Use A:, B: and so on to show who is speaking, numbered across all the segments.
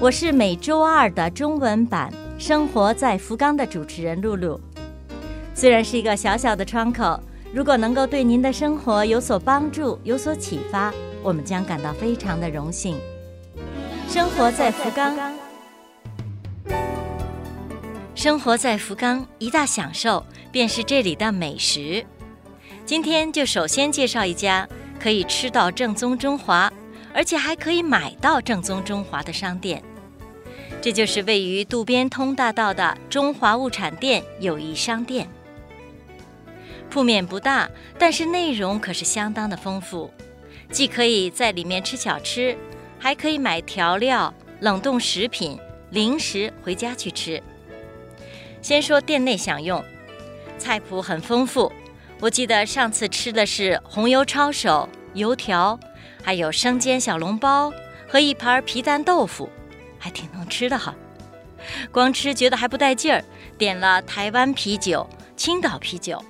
A: 我是每周二的中文版《生活在福冈》的主持人露露。虽然是一个小小的窗口，如果能够对您的生活有所帮助、有所启发，我们将感到非常的荣幸。生活在福冈，生活在福冈，一大享受便是这里的美食。今天就首先介绍一家可以吃到正宗中华，而且还可以买到正宗中华的商店。这就是位于渡边通大道的中华物产店友谊商店。铺面不大，但是内容可是相当的丰富，既可以在里面吃小吃，还可以买调料、冷冻食品、零食回家去吃。先说店内享用，菜谱很丰富。我记得上次吃的是红油抄手、油条，还有生煎小笼包和一盘皮蛋豆腐。还挺能吃的哈，光吃觉得还不带劲儿，点了台湾啤酒、青岛啤酒，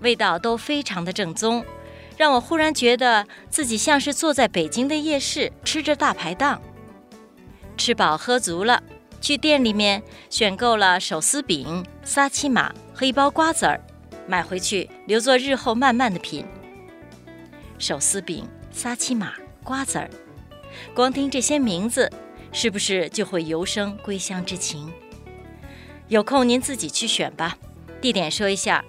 A: 味道都非常的正宗，让我忽然觉得自己像是坐在北京的夜市吃着大排档。吃饱喝足了，去店里面选购了手撕饼、撒七马和一包瓜子儿，买回去留作日后慢慢的品。手撕饼、撒七马、瓜子儿，光听这些名字。是不是就会油生归乡之情？有空您自己去选吧。地点说一下：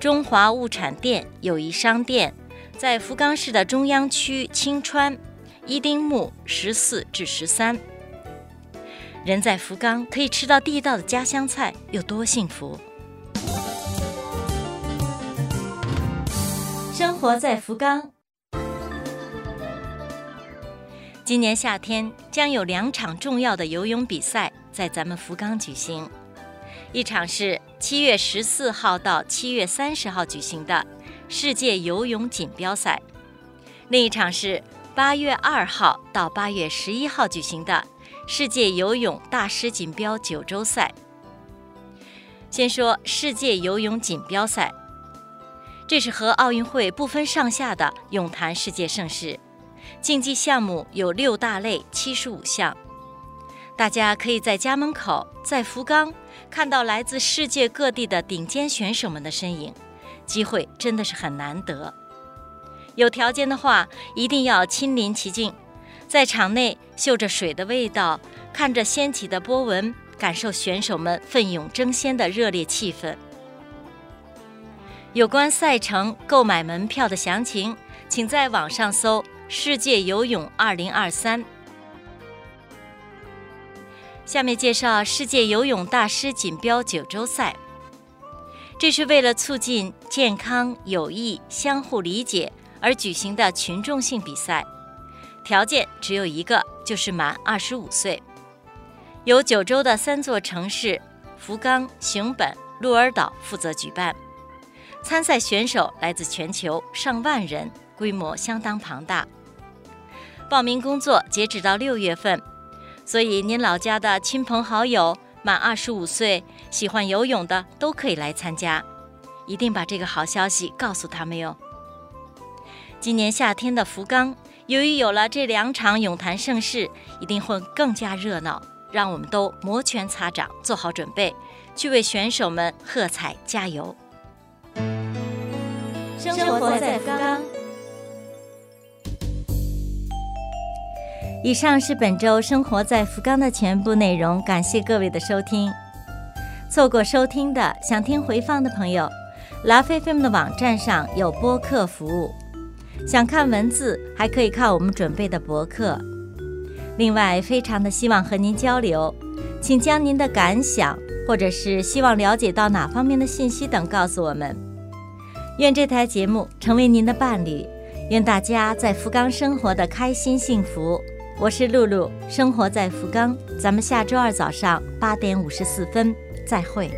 A: 中华物产店友谊商店，在福冈市的中央区青川伊丁目十四至十三。人在福冈可以吃到地道的家乡菜，有多幸福？生活在福冈。今年夏天将有两场重要的游泳比赛在咱们福冈举行，一场是七月十四号到七月三十号举行的世界游泳锦标赛，另一场是八月二号到八月十一号举行的世界游泳大师锦标九州赛。先说世界游泳锦标赛，这是和奥运会不分上下的泳坛世界盛事。竞技项目有六大类，七十五项。大家可以在家门口，在福冈看到来自世界各地的顶尖选手们的身影，机会真的是很难得。有条件的话，一定要亲临其境，在场内嗅着水的味道，看着掀起的波纹，感受选手们奋勇争先的热烈气氛。有关赛程、购买门票的详情，请在网上搜。世界游泳二零二三，下面介绍世界游泳大师锦标九州赛。这是为了促进健康、友谊、相互理解而举行的群众性比赛，条件只有一个，就是满二十五岁。由九州的三座城市福冈、熊本、鹿儿岛负责举办，参赛选手来自全球上万人。规模相当庞大，报名工作截止到六月份，所以您老家的亲朋好友满二十五岁喜欢游泳的都可以来参加，一定把这个好消息告诉他们哟。今年夏天的福冈，由于有了这两场泳坛盛事，一定会更加热闹，让我们都摩拳擦掌，做好准备，去为选手们喝彩加油。
B: 生活在福冈。
A: 以上是本周生活在福冈的全部内容，感谢各位的收听。错过收听的，想听回放的朋友，拉菲菲们的网站上有播客服务。想看文字，还可以看我们准备的博客。另外，非常的希望和您交流，请将您的感想，或者是希望了解到哪方面的信息等告诉我们。愿这台节目成为您的伴侣，愿大家在福冈生活的开心幸福。我是露露，生活在福冈，咱们下周二早上八点五十四分再会。